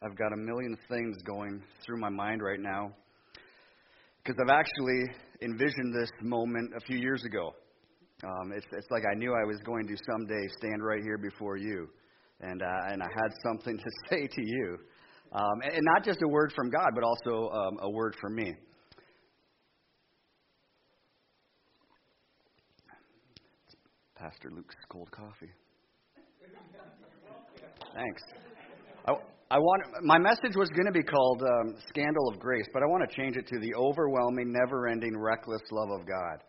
I've got a million things going through my mind right now because I've actually envisioned this moment a few years ago. Um, it's, it's like I knew I was going to someday stand right here before you, and uh, and I had something to say to you, um, and, not just a word from God, but also um, a word from me. Pastor Luke's cold coffee. Thanks. I, I want my message was going to be called um, "Scandal of Grace," but I want to change it to the overwhelming, never-ending, reckless love of God,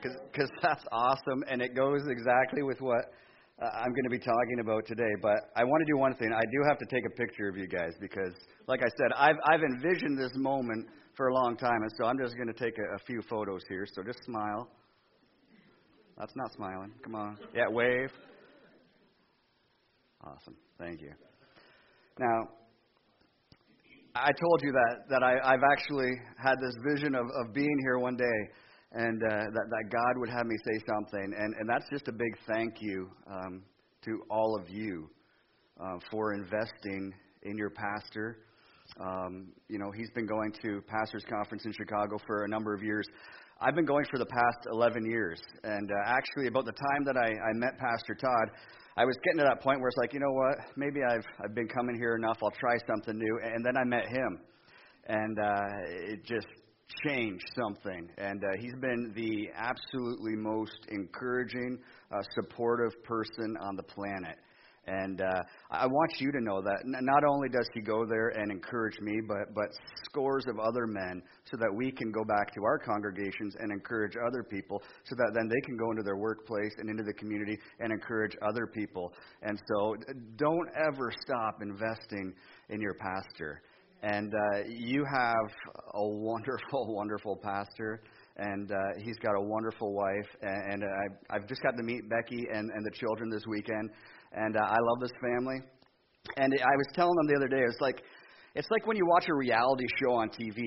because that's awesome, and it goes exactly with what uh, I'm going to be talking about today. But I want to do one thing. I do have to take a picture of you guys because, like I said, I've I've envisioned this moment for a long time, and so I'm just going to take a, a few photos here. So just smile. That's not smiling. Come on. Yeah, wave. Awesome. Thank you. Now, I told you that, that I, I've actually had this vision of, of being here one day and uh, that, that God would have me say something. And, and that's just a big thank you um, to all of you uh, for investing in your pastor. Um, you know, he's been going to Pastors Conference in Chicago for a number of years. I've been going for the past 11 years. And uh, actually, about the time that I, I met Pastor Todd, I was getting to that point where it's like, you know what? Maybe I've, I've been coming here enough. I'll try something new. And then I met him. And uh, it just changed something. And uh, he's been the absolutely most encouraging, uh, supportive person on the planet. And uh, I want you to know that not only does he go there and encourage me, but, but scores of other men so that we can go back to our congregations and encourage other people so that then they can go into their workplace and into the community and encourage other people. And so don't ever stop investing in your pastor. And uh, you have a wonderful, wonderful pastor and uh, he's got a wonderful wife. And, and I, I've just got to meet Becky and, and the children this weekend and uh, I love this family. And I was telling them the other day, it's like it's like when you watch a reality show on TV,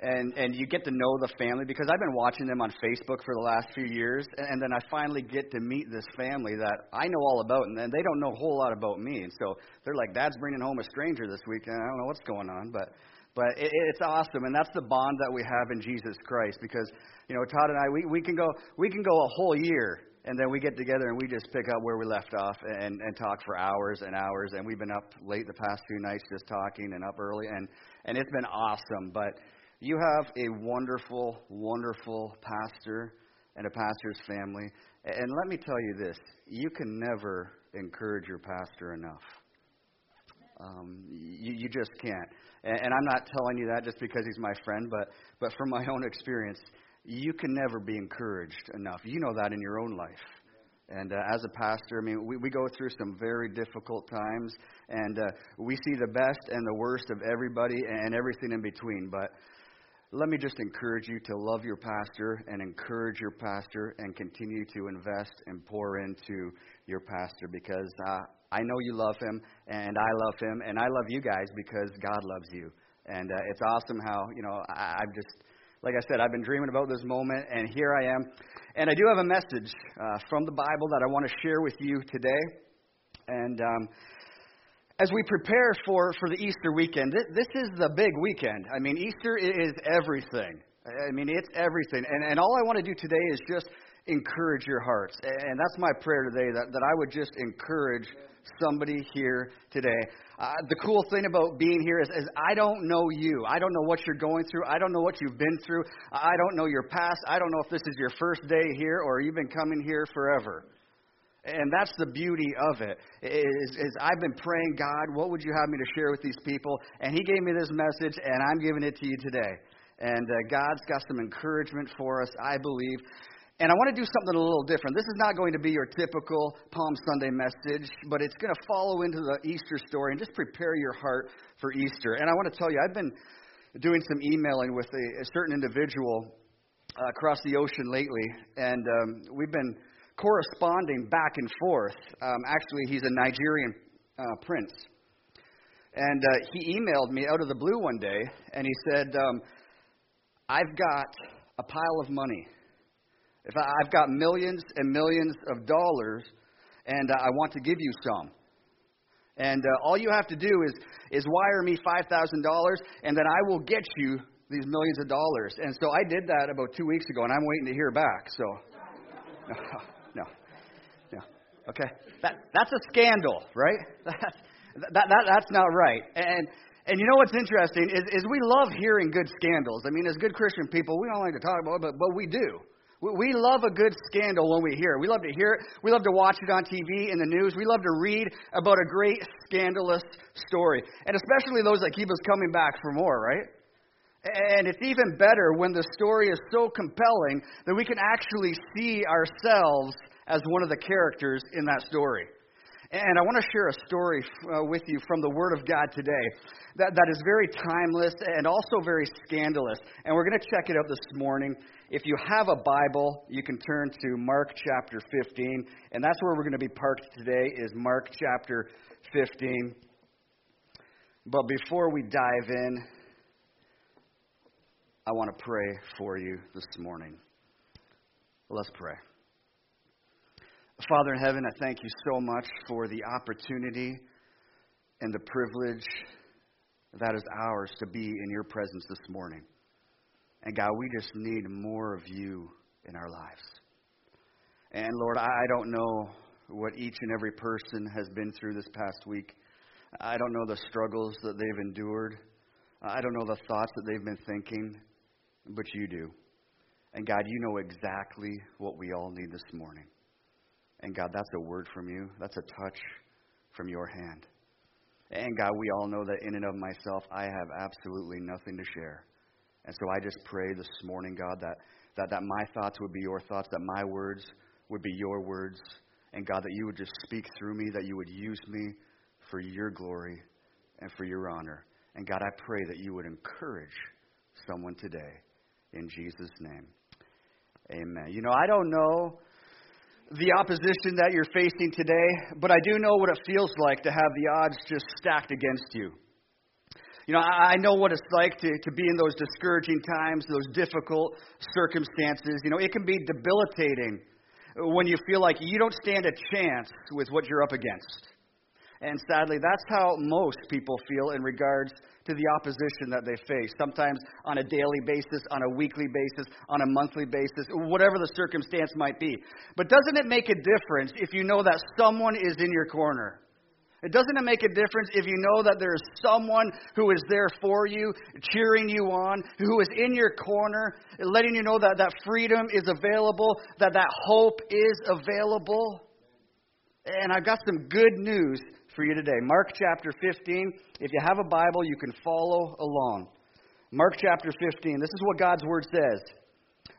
and and you get to know the family because I've been watching them on Facebook for the last few years, and then I finally get to meet this family that I know all about, and then they don't know a whole lot about me, and so they're like, "Dad's bringing home a stranger this weekend. I don't know what's going on, but." But it, it's awesome, and that's the bond that we have in Jesus Christ. Because you know, Todd and I, we, we can go we can go a whole year and then we get together and we just pick up where we left off and, and talk for hours and hours. And we've been up late the past few nights just talking and up early, and, and it's been awesome. But you have a wonderful, wonderful pastor and a pastor's family. And let me tell you this you can never encourage your pastor enough. Um, you, you just can't. And, and I'm not telling you that just because he's my friend, but, but from my own experience, you can never be encouraged enough. You know that in your own life. And uh, as a pastor, I mean, we, we go through some very difficult times, and uh, we see the best and the worst of everybody and everything in between. But let me just encourage you to love your pastor and encourage your pastor and continue to invest and pour into your pastor because uh, I know you love him, and I love him, and I love you guys because God loves you. And uh, it's awesome how, you know, I, I've just like I said, I've been dreaming about this moment, and here I am. And I do have a message uh, from the Bible that I want to share with you today. And um, as we prepare for, for the Easter weekend, this, this is the big weekend. I mean, Easter is everything. I mean, it's everything. And, and all I want to do today is just encourage your hearts. And that's my prayer today, that, that I would just encourage somebody here today. Uh, the cool thing about being here is, is I don't know you. I don't know what you're going through. I don't know what you've been through. I don't know your past. I don't know if this is your first day here or you've been coming here forever. And that's the beauty of it. Is, is I've been praying, God, what would you have me to share with these people? And He gave me this message, and I'm giving it to you today. And uh, God's got some encouragement for us, I believe. And I want to do something a little different. This is not going to be your typical Palm Sunday message, but it's going to follow into the Easter story and just prepare your heart for Easter. And I want to tell you, I've been doing some emailing with a, a certain individual uh, across the ocean lately, and um, we've been corresponding back and forth. Um, actually, he's a Nigerian uh, prince. And uh, he emailed me out of the blue one day, and he said, um, I've got a pile of money if I, have got millions and millions of dollars and I want to give you some. And uh, all you have to do is, is wire me $5,000, and then I will get you these millions of dollars. And so I did that about two weeks ago, and I'm waiting to hear back. So, no, no, no. Okay, that that's a scandal, right? That's that, that that's not right. And and you know what's interesting is is we love hearing good scandals. I mean, as good Christian people, we don't like to talk about it, but but we do. We love a good scandal when we hear it. We love to hear it. We love to watch it on TV, in the news. We love to read about a great scandalous story. And especially those that keep us coming back for more, right? And it's even better when the story is so compelling that we can actually see ourselves as one of the characters in that story. And I want to share a story uh, with you from the Word of God today that, that is very timeless and also very scandalous. And we're going to check it out this morning. If you have a Bible, you can turn to Mark chapter 15. And that's where we're going to be parked today, is Mark chapter 15. But before we dive in, I want to pray for you this morning. Let's pray. Father in heaven, I thank you so much for the opportunity and the privilege that is ours to be in your presence this morning. And God, we just need more of you in our lives. And Lord, I don't know what each and every person has been through this past week. I don't know the struggles that they've endured. I don't know the thoughts that they've been thinking but you do. And God, you know exactly what we all need this morning. And God, that's a word from you, that's a touch from your hand. And God, we all know that in and of myself, I have absolutely nothing to share. And so I just pray this morning, God, that, that, that my thoughts would be your thoughts, that my words would be your words. And God, that you would just speak through me, that you would use me for your glory and for your honor. And God, I pray that you would encourage someone today in Jesus' name. Amen. You know, I don't know the opposition that you're facing today, but I do know what it feels like to have the odds just stacked against you. You know, I know what it's like to, to be in those discouraging times, those difficult circumstances. You know, it can be debilitating when you feel like you don't stand a chance with what you're up against. And sadly, that's how most people feel in regards to the opposition that they face, sometimes on a daily basis, on a weekly basis, on a monthly basis, whatever the circumstance might be. But doesn't it make a difference if you know that someone is in your corner? It doesn't it make a difference if you know that there is someone who is there for you, cheering you on, who is in your corner, letting you know that that freedom is available, that that hope is available? And I've got some good news for you today. Mark chapter 15. If you have a Bible, you can follow along. Mark chapter 15. This is what God's word says.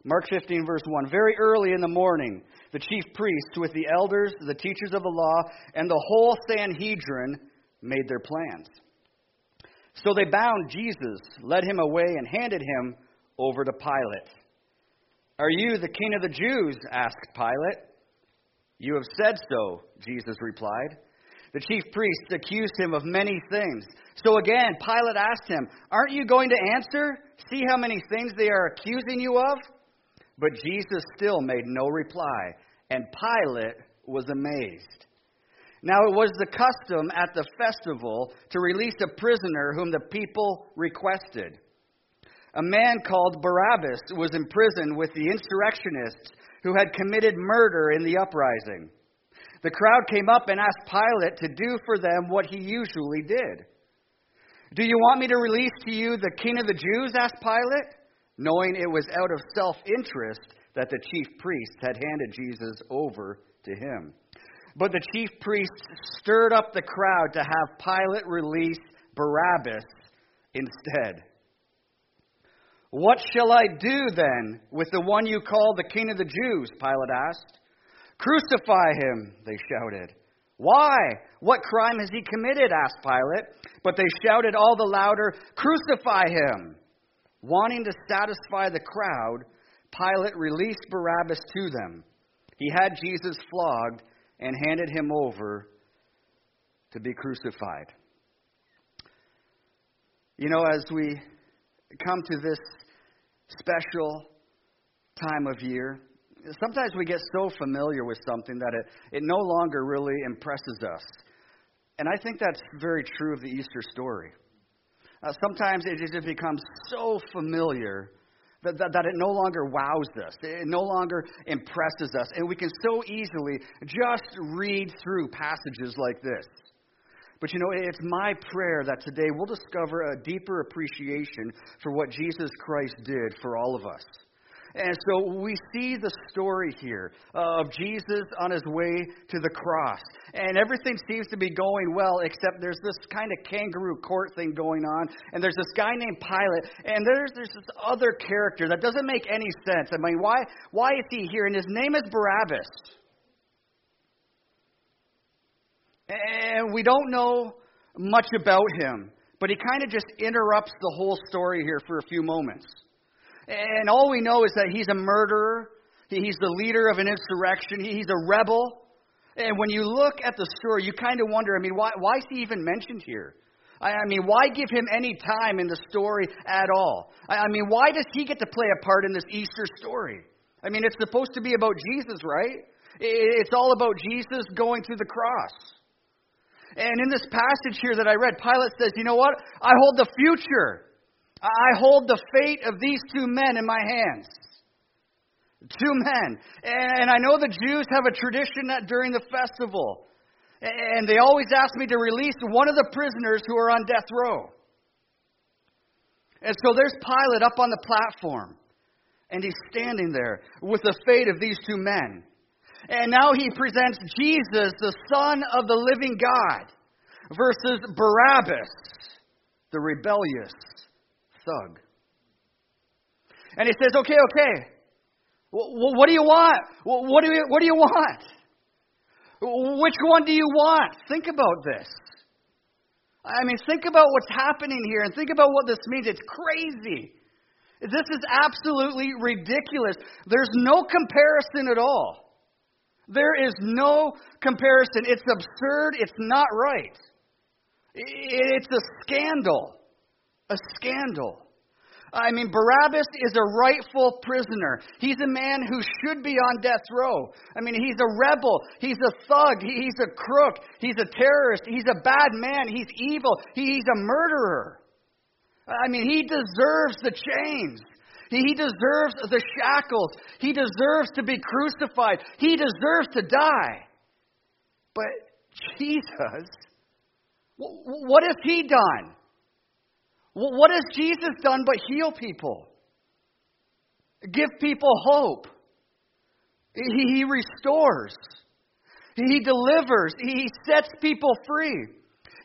Mark 15, verse 1. Very early in the morning, the chief priests, with the elders, the teachers of the law, and the whole Sanhedrin, made their plans. So they bound Jesus, led him away, and handed him over to Pilate. Are you the king of the Jews? asked Pilate. You have said so, Jesus replied. The chief priests accused him of many things. So again, Pilate asked him, Aren't you going to answer? See how many things they are accusing you of? But Jesus still made no reply, and Pilate was amazed. Now it was the custom at the festival to release a prisoner whom the people requested. A man called Barabbas was in prison with the insurrectionists who had committed murder in the uprising. The crowd came up and asked Pilate to do for them what he usually did. Do you want me to release to you the king of the Jews? asked Pilate, knowing it was out of self interest that the chief priests had handed Jesus over to him. But the chief priests stirred up the crowd to have Pilate release Barabbas instead. What shall I do then with the one you call the king of the Jews? Pilate asked. Crucify him, they shouted. Why? What crime has he committed? asked Pilate. But they shouted all the louder, Crucify him! Wanting to satisfy the crowd, Pilate released Barabbas to them. He had Jesus flogged and handed him over to be crucified. You know, as we come to this special time of year, sometimes we get so familiar with something that it, it no longer really impresses us. And I think that's very true of the Easter story. Uh, sometimes it just becomes so familiar that, that, that, it no longer wows us, it no longer impresses us, and we can so easily just read through passages like this. But you know, it's my prayer that today we'll discover a deeper appreciation for what Jesus Christ did for all of us. And so we see the story here of Jesus on his way to the cross. And everything seems to be going well, except there's this kind of kangaroo court thing going on. And there's this guy named Pilate. And there's, there's this other character that doesn't make any sense. I mean, why, why is he here? And his name is Barabbas. And we don't know much about him, but he kind of just interrupts the whole story here for a few moments. And all we know is that he's a murderer, he's the leader of an insurrection, he's a rebel. And when you look at the story, you kind of wonder I mean, why, why is he even mentioned here? I, mean, why give him any time in the story at all? I, I mean, why does he get to play a part in this Easter story? I mean, it's supposed to be about Jesus, right? It's all about Jesus going through the cross. And in this passage here that I read, Pilate says, You know what? I hold the future. I hold the fate of these two men in my hands. Two men. And I know the Jews have a tradition that during the festival, and they always ask me to release one of the prisoners who are on death row. And so there's Pilate up on the platform, and he's standing there with the fate of these two men. And now he presents Jesus, the Son of the living God, versus Barabbas, the rebellious thug. And he says, Okay, okay. What do you want? What do you, what do you want? Which one do you want? Think about this. I mean, think about what's happening here and think about what this means. It's crazy. This is absolutely ridiculous. There's no comparison at all. There is no comparison. It's absurd. It's not right. It's a scandal. A scandal. I mean, Barabbas is a rightful prisoner. He's a man who should be on death row. I mean, he's a rebel. He's a thug. He's a crook. He's a terrorist. He's a bad man. He's evil. He's a murderer. I mean, he deserves the chains. He deserves the shackles. He deserves to be crucified. He deserves to die. But Jesus, what has he done? What has Jesus done but heal people? Give people hope. He restores. He delivers. He sets people free.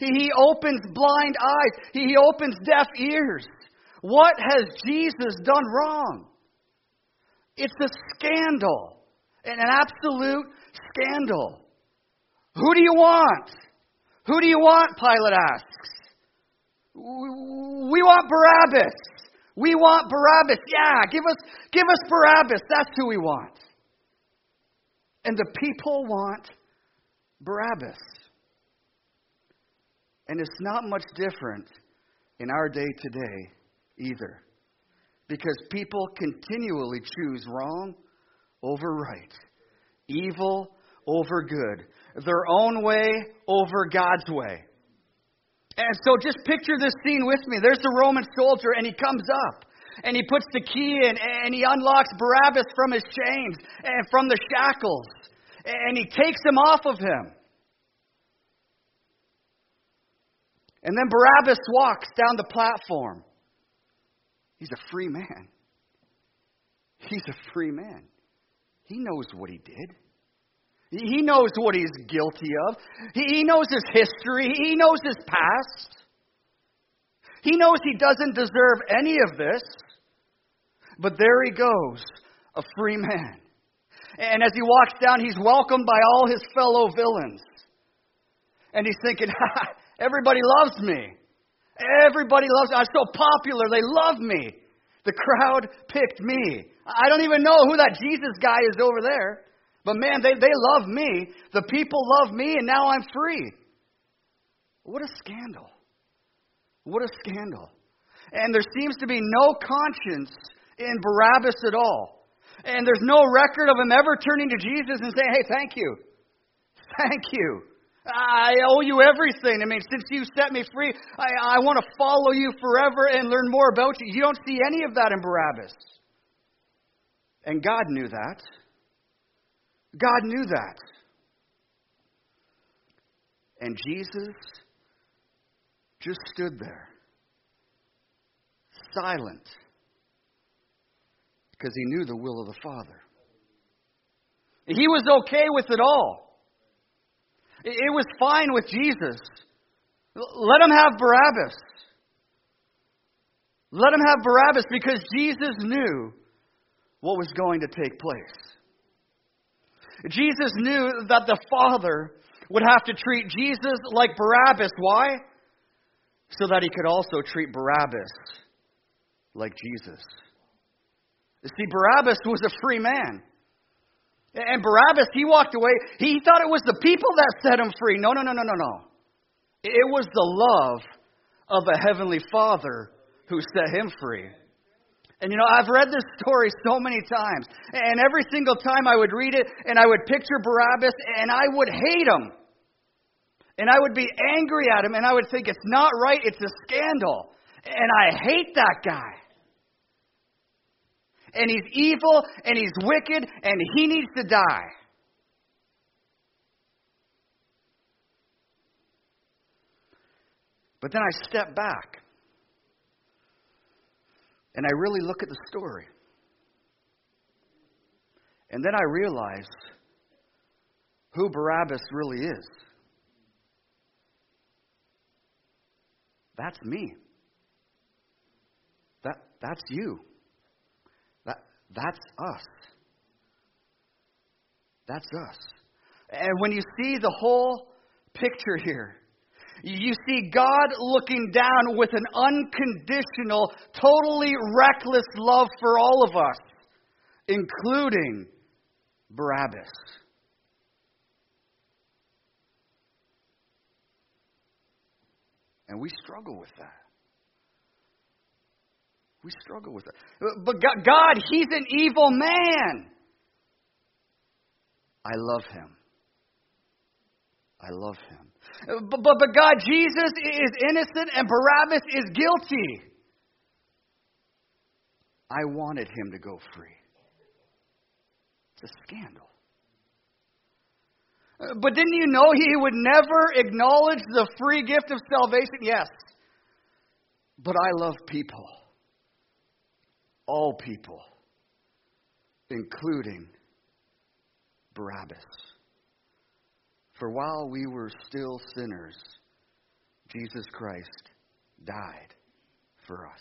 He opens blind eyes. He opens deaf ears. What has Jesus done wrong? It's a scandal, an absolute scandal. Who do you want? Who do you want? Pilate asks. We want Barabbas. We want Barabbas. Yeah, give us, give us Barabbas. That's who we want. And the people want Barabbas. And it's not much different in our day today either. Because people continually choose wrong over right, evil over good, their own way over God's way. And so just picture this scene with me. There's the Roman soldier, and he comes up. And he puts the key in, and he unlocks Barabbas from his chains and from the shackles. And he takes him off of him. And then Barabbas walks down the platform. He's a free man. He's a free man. He knows what he did. He knows what he's guilty of. He knows his history. He knows his past. He knows he doesn't deserve any of this. But there he goes, a free man. And as he walks down, he's welcomed by all his fellow villains. And he's thinking, everybody loves me. Everybody loves me. I'm so popular. They love me. The crowd picked me. I don't even know who that Jesus guy is over there. But man, they, they love me. The people love me, and now I'm free. What a scandal. What a scandal. And there seems to be no conscience in Barabbas at all. And there's no record of him ever turning to Jesus and saying, hey, thank you. Thank you. I owe you everything. I mean, since you set me free, I, I want to follow you forever and learn more about you. You don't see any of that in Barabbas. And God knew that. God knew that. And Jesus just stood there, silent, because he knew the will of the Father. He was okay with it all. It was fine with Jesus. Let him have Barabbas. Let him have Barabbas because Jesus knew what was going to take place. Jesus knew that the Father would have to treat Jesus like Barabbas. Why? So that he could also treat Barabbas like Jesus. See, Barabbas was a free man. And Barabbas, he walked away. He thought it was the people that set him free. No, no, no, no, no, no. It was the love of a heavenly Father who set him free. And you know, I've read this story so many times. And every single time I would read it and I would picture Barabbas and I would hate him. And I would be angry at him and I would think it's not right, it's a scandal. And I hate that guy and he's evil and he's wicked and he needs to die. But then I step back and I really look at the story. And then I realize who Barabbas really is. That's me. That, that's you. That, That's us. That's us. And when you see the whole picture here, you see God looking down with an unconditional, totally reckless love for all of us, including Barabbas. And we struggle with that. We struggle with that. But God, He's an evil man. I love Him. I love Him. But, but, but God, Jesus is innocent and Barabbas is guilty. I wanted Him to go free. It's a scandal. Uh, but didn't you know he would never acknowledge the free gift of salvation? Yes. But I love people all people, including Barabbas. For while we were still sinners, Jesus Christ died for us.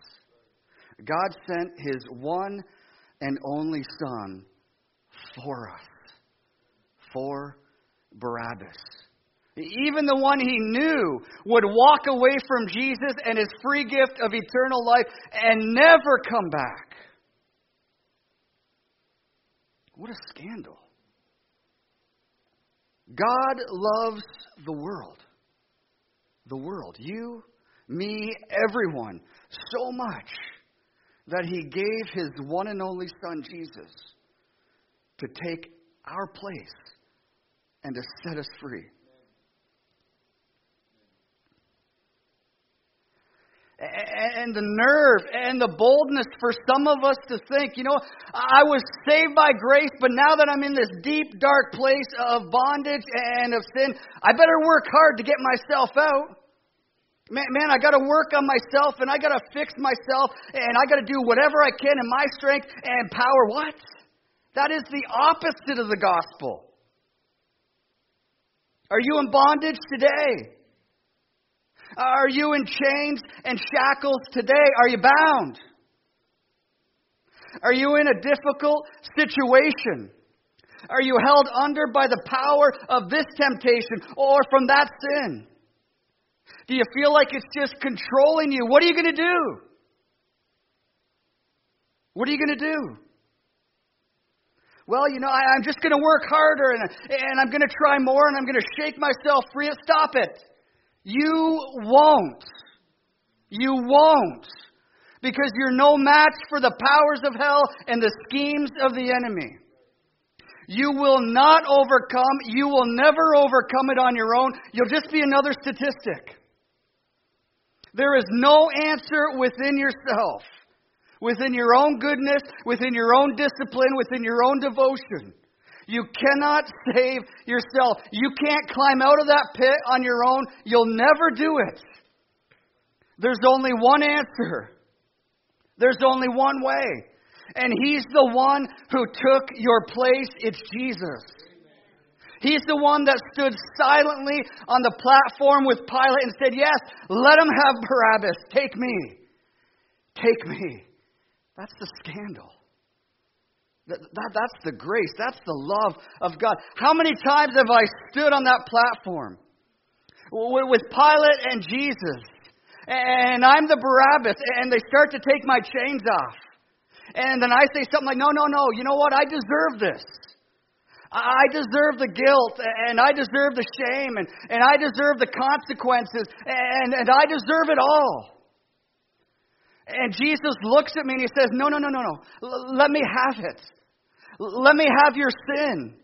God sent his one and only Son for us, for Barabbas. Even the one he knew would walk away from Jesus and his free gift of eternal life and never come back. What a scandal. God loves the world. The world. You, me, everyone, so much that he gave his one and only Son, Jesus, to take our place and to set us free. And the nerve and the boldness for some of us to think, you know, I was saved by grace, but now that I'm in this deep, dark place of bondage and of sin, I better work hard to get myself out. Man, man I got to work on myself and I got to fix myself and I got to do whatever I can in my strength and power. What? That is the opposite of the gospel. Are you in bondage today? Are you in chains and shackles today? Are you bound? Are you in a difficult situation? Are you held under by the power of this temptation or from that sin? Do you feel like it's just controlling you? What are you going to do? What are you going to do? Well, you know, I, am just going to work harder and, and I'm going to try more and I'm going to shake myself free. Stop it. You won't. You won't. Because you're no match for the powers of hell and the schemes of the enemy. You will not overcome. You will never overcome it on your own. You'll just be another statistic. There is no answer within yourself, within your own goodness, within your own discipline, within your own devotion. You cannot save yourself. You can't climb out of that pit on your own. You'll never do it. There's only one answer. There's only one way. And He's the one who took your place. It's Jesus. He's the one that stood silently on the platform with Pilate and said, Yes, let him have Barabbas. Take me. Take me. That's the scandal. That, that, that's the grace. That's the love of God. How many times have I stood on that platform with Pilate and Jesus? And I'm the Barabbas, and they start to take my chains off. And then I say something like, No, no, no, you know what? I deserve this. I deserve the guilt, and I deserve the shame, and, and I deserve the consequences, and, and I deserve it all. And Jesus looks at me and he says, No, no, no, no, no. L- let me have it. L- let me have your sin.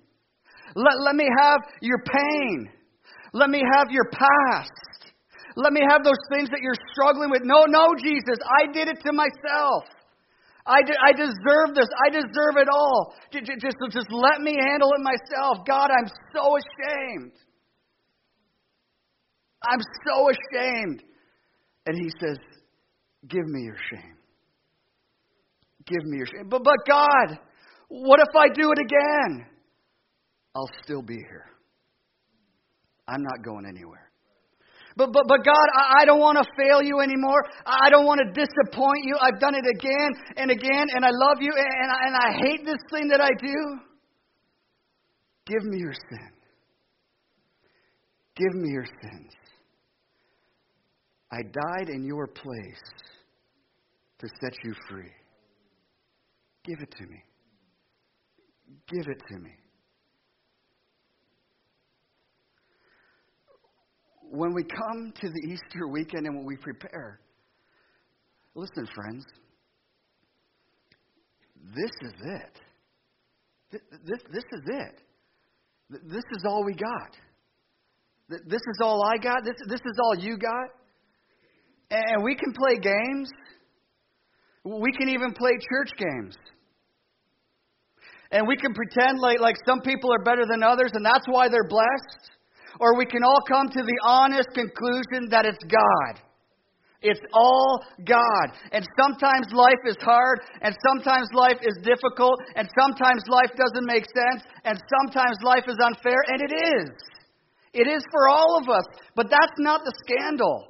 Let, let me have your pain. Let me have your past. Let me have those things that you're struggling with. No, no, Jesus, I did it to myself. I, de- I deserve this. I deserve it all. Just, just, just let me handle it myself. God, I'm so ashamed. I'm so ashamed. And he says, Give me your shame. Give me your shame. But, but God, what if I do it again? I'll still be here. I'm not going anywhere. But, but, but God, I, I don't want to fail you anymore. I don't want to disappoint you. I've done it again and again, and I love you, and I, and I hate this thing that I do. Give me your sin. Give me your sins. I died in your place to set you free. Give it to me. Give it to me. when we come to the Easter weekend and when we prepare, listen, friends, this is it. This, this, this is it. This is all we got. This is all I got. This, this is all you got. And we can play games. We can even play church games. And we can pretend like, like some people are better than others, and that's why they're blessed. Or we can all come to the honest conclusion that it's God. It's all God. And sometimes life is hard, and sometimes life is difficult, and sometimes life doesn't make sense, and sometimes life is unfair, and it is. It is for all of us. But that's not the scandal.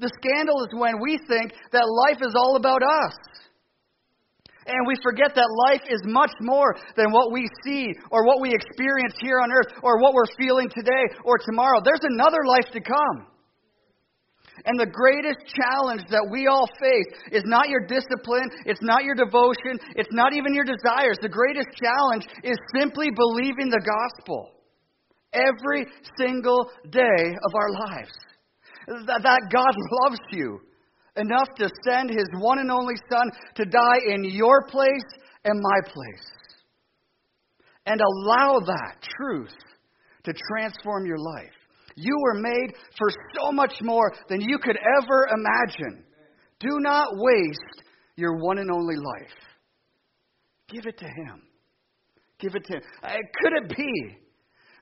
The scandal is when we think that life is all about us. And we forget that life is much more than what we see or what we experience here on earth or what we're feeling today or tomorrow. There's another life to come. And the greatest challenge that we all face is not your discipline, it's not your devotion, it's not even your desires. The greatest challenge is simply believing the gospel every single day of our lives. That, that God loves you enough to send his one and only Son to die in your place and my place. And allow that truth to transform your life. You were made for so much more than you could ever imagine. Do not waste your one and only life. Give it to Him. Give it to Him. Uh, could it be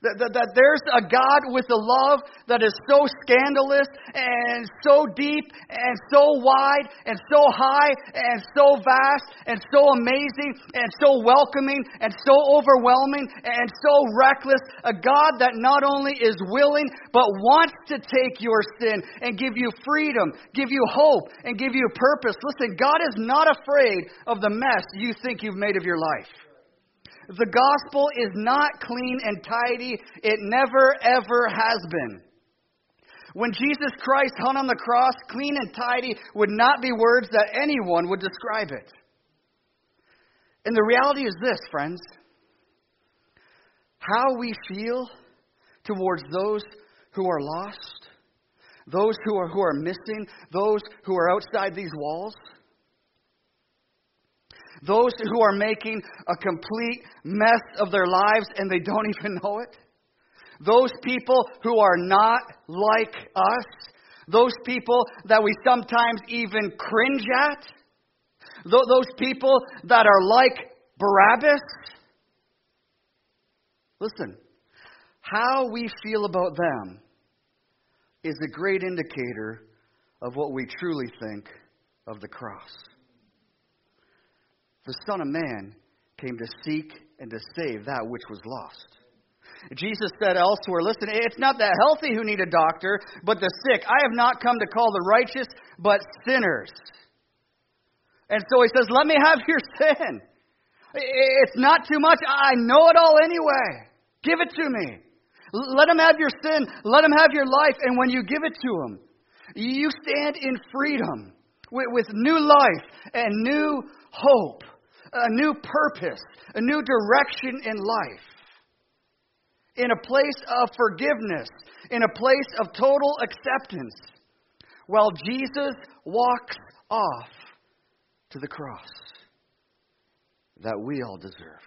that, that, that, there's a God with a love that is so scandalous and so deep and so wide and so high and so vast and so amazing and so welcoming and so overwhelming and so reckless. A God that not only is willing but wants to take your sin and give you freedom, give you hope, and give you purpose. Listen, God is not afraid of the mess you think you've made of your life. The gospel is not clean and tidy. It never, ever has been. When Jesus Christ hung on the cross, clean and tidy would not be words that anyone would describe it. And the reality is this, friends how we feel towards those who are lost, those who are, who are missing, those who are outside these walls Those who are making a complete mess of their lives and they don't even know it. Those people who are not like us. Those people that we sometimes even cringe at. Those people that are like Barabbas. Listen, how we feel about them is a great indicator of what we truly think of the cross. The Son of Man came to seek and to save that which was lost. Jesus said elsewhere, listen, it's not the healthy who need a doctor, but the sick. I have not come to call the righteous, but sinners. And so he says, let me have your sin. It's not too much. I know it all anyway. Give it to me. Let him have your sin. Let him have your life. And when you give it to him, you stand in freedom with, new life and new hope, a new purpose, a new direction in life. In a place of forgiveness, in a place of total acceptance, while Jesus walks off to the cross that we all deserve.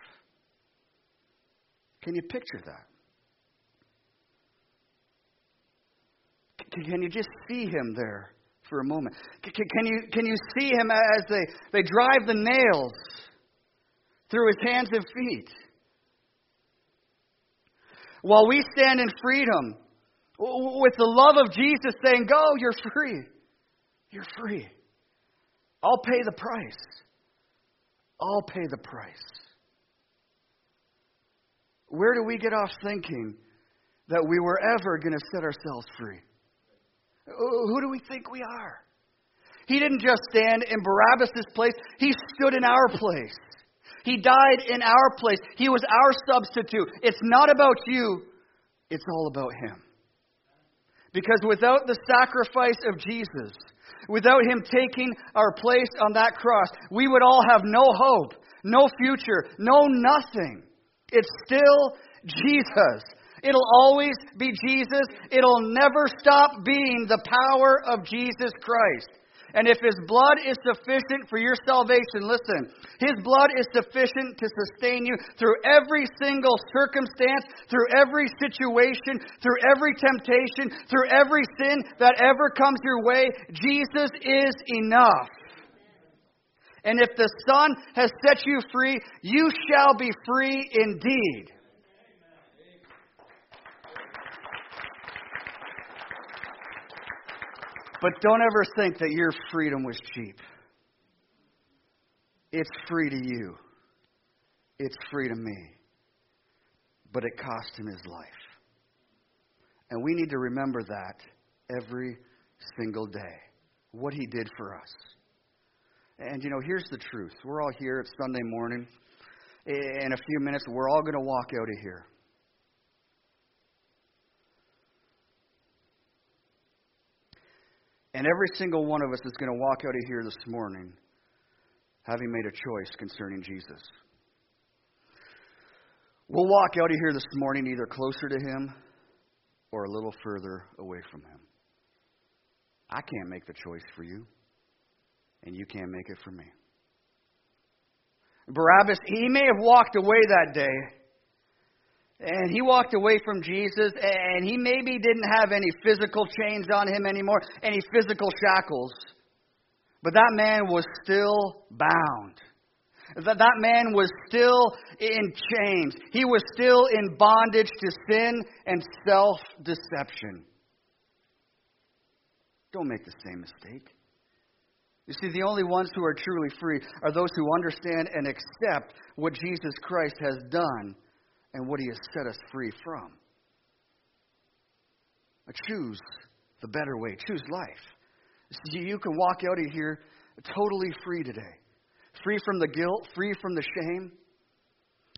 Can you picture that? Can you just see him there for a moment? Can you, can you see him as they, they drive the nails through his hands and feet? While we stand in freedom with the love of Jesus saying, Go, you're free. You're free. I'll pay the price. I'll pay the price. Where do we get off thinking that we were ever going to set ourselves free? Who do we think we are? He didn't just stand in Barabbas' place, he stood in our place. He died in our place. He was our substitute. It's not about you, it's all about him. Because without the sacrifice of Jesus, without him taking our place on that cross, we would all have no hope, no future, no nothing. It's still Jesus. It'll always be Jesus. It'll never stop being the power of Jesus Christ. And if His blood is sufficient for your salvation, listen, His blood is sufficient to sustain you through every single circumstance, through every situation, through every temptation, through every sin that ever comes your way. Jesus is enough. And if the Son has set you free, you shall be free indeed. But don't ever think that your freedom was cheap. It's free to you, it's free to me. But it cost him his life. And we need to remember that every single day. What he did for us. And you know, here's the truth. We're all here. It's Sunday morning. In a few minutes, we're all going to walk out of here. And every single one of us is going to walk out of here this morning having made a choice concerning Jesus. We'll walk out of here this morning either closer to Him or a little further away from Him. I can't make the choice for you, and you can't make it for me. Barabbas, he may have walked away that day and he walked away from Jesus, and he maybe didn't have any physical chains on him anymore, any physical shackles. But that man was still bound. That, that man was still in chains. He was still in bondage to sin and self deception. Don't make the same mistake. You see, the only ones who are truly free are those who understand and accept what Jesus Christ has done and what He has set us free from. I choose the better way, choose life. You can walk out of here totally free today, free from the guilt, free from the shame.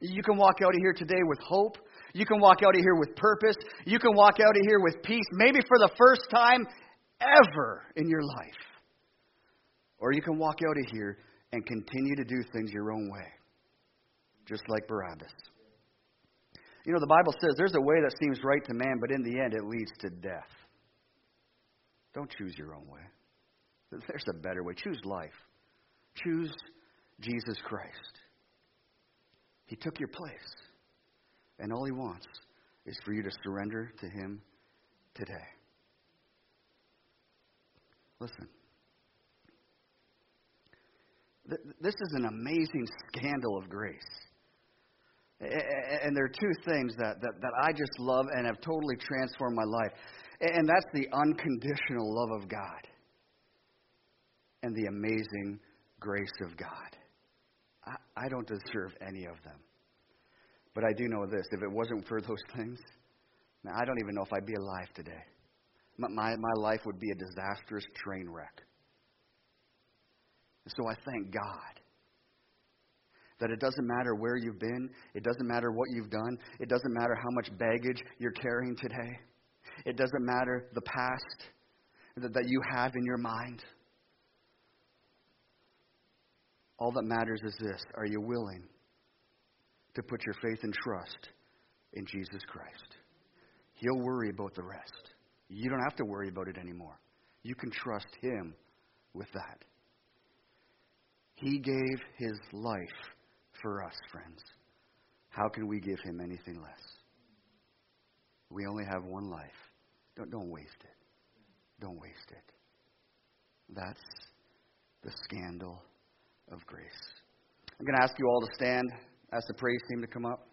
You can walk out of here today with hope. You can walk out of here with purpose. You can walk out of here with peace, maybe for the first time ever in your life. Or you can walk out of here and continue to do things your own way, just like Barabbas. You know, the Bible says there's a way that seems right to man, but in the end it leads to death. Don't choose your own way. There's a better way. Choose life. Choose Jesus Christ. He took your place. And all he wants is for you to surrender to him today. Listen. This is an amazing scandal of grace. And there are two things that, that, that I just love and have totally transformed my life. And that's the unconditional love of God and the amazing grace of God. I, I don't deserve any of them. But I do know this if it wasn't for those things, man, I don't even know if I'd be alive today. My, my, my life would be a disastrous train wreck. So I thank God that it doesn't matter where you've been, it doesn't matter what you've done, it doesn't matter how much baggage you're carrying today, it doesn't matter the past that, that you have in your mind. All that matters is this are you willing to put your faith and trust in Jesus Christ? He'll worry about the rest. You don't have to worry about it anymore. You can trust Him with that. He gave His life for us, friends. How can we give Him anything less? We only have one life. Don't, don't waste it. Don't waste it. That's the scandal of grace. I'm going to ask you all to stand, ask the praise team to come up,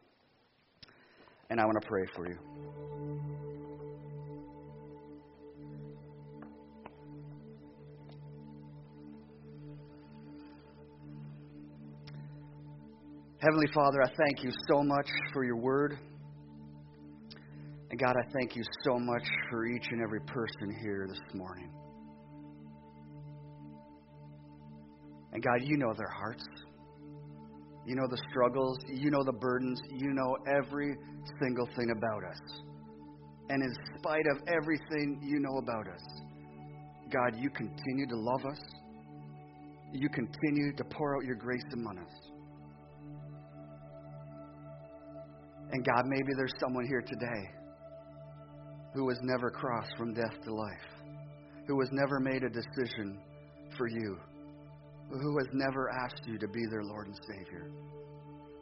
and I want to pray for you. Heavenly Father, I thank you so much for your word. And God, I thank you so much for each and every person here this morning. And God, you know their hearts. You know the struggles. You know the burdens. You know every single thing about us. And in spite of everything you know about us, God, you continue to love us. You continue to pour out your grace among us. And God, maybe there's someone here today who has never crossed from death to life, who has never made a decision for you who has never asked you to be their Lord and Savior,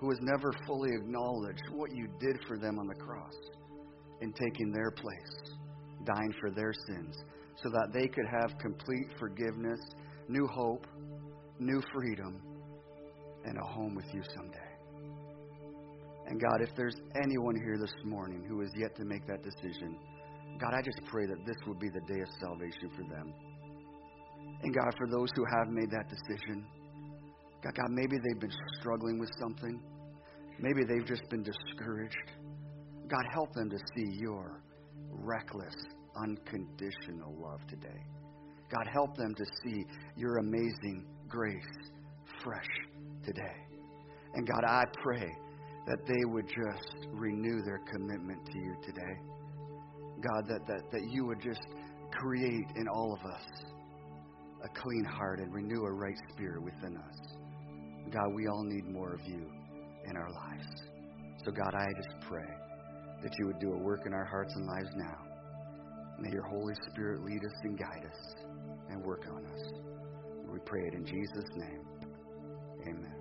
who has never fully acknowledged what you did for them on the cross in taking their place, dying for their sins, so that they could have complete forgiveness, new hope, new freedom, and a home with you someday. And God, if there's anyone here this morning who is yet to make that decision, God, I just pray that this will be the day of salvation for them. And God, for those who have made that decision, God, God, maybe they've been struggling with something. Maybe they've just been discouraged. God, help them to see your reckless, unconditional love today. God, help them to see your amazing grace fresh today. And God, I pray that they would just renew their commitment to you today. God, that, that, that you would just create in all of us a clean heart and renew a right spirit within us. God, we all need more of you in our lives. So, God, I just pray that you would do a work in our hearts and lives now. May your Holy Spirit lead us and guide us and work on us. We pray it in Jesus' name. Amen.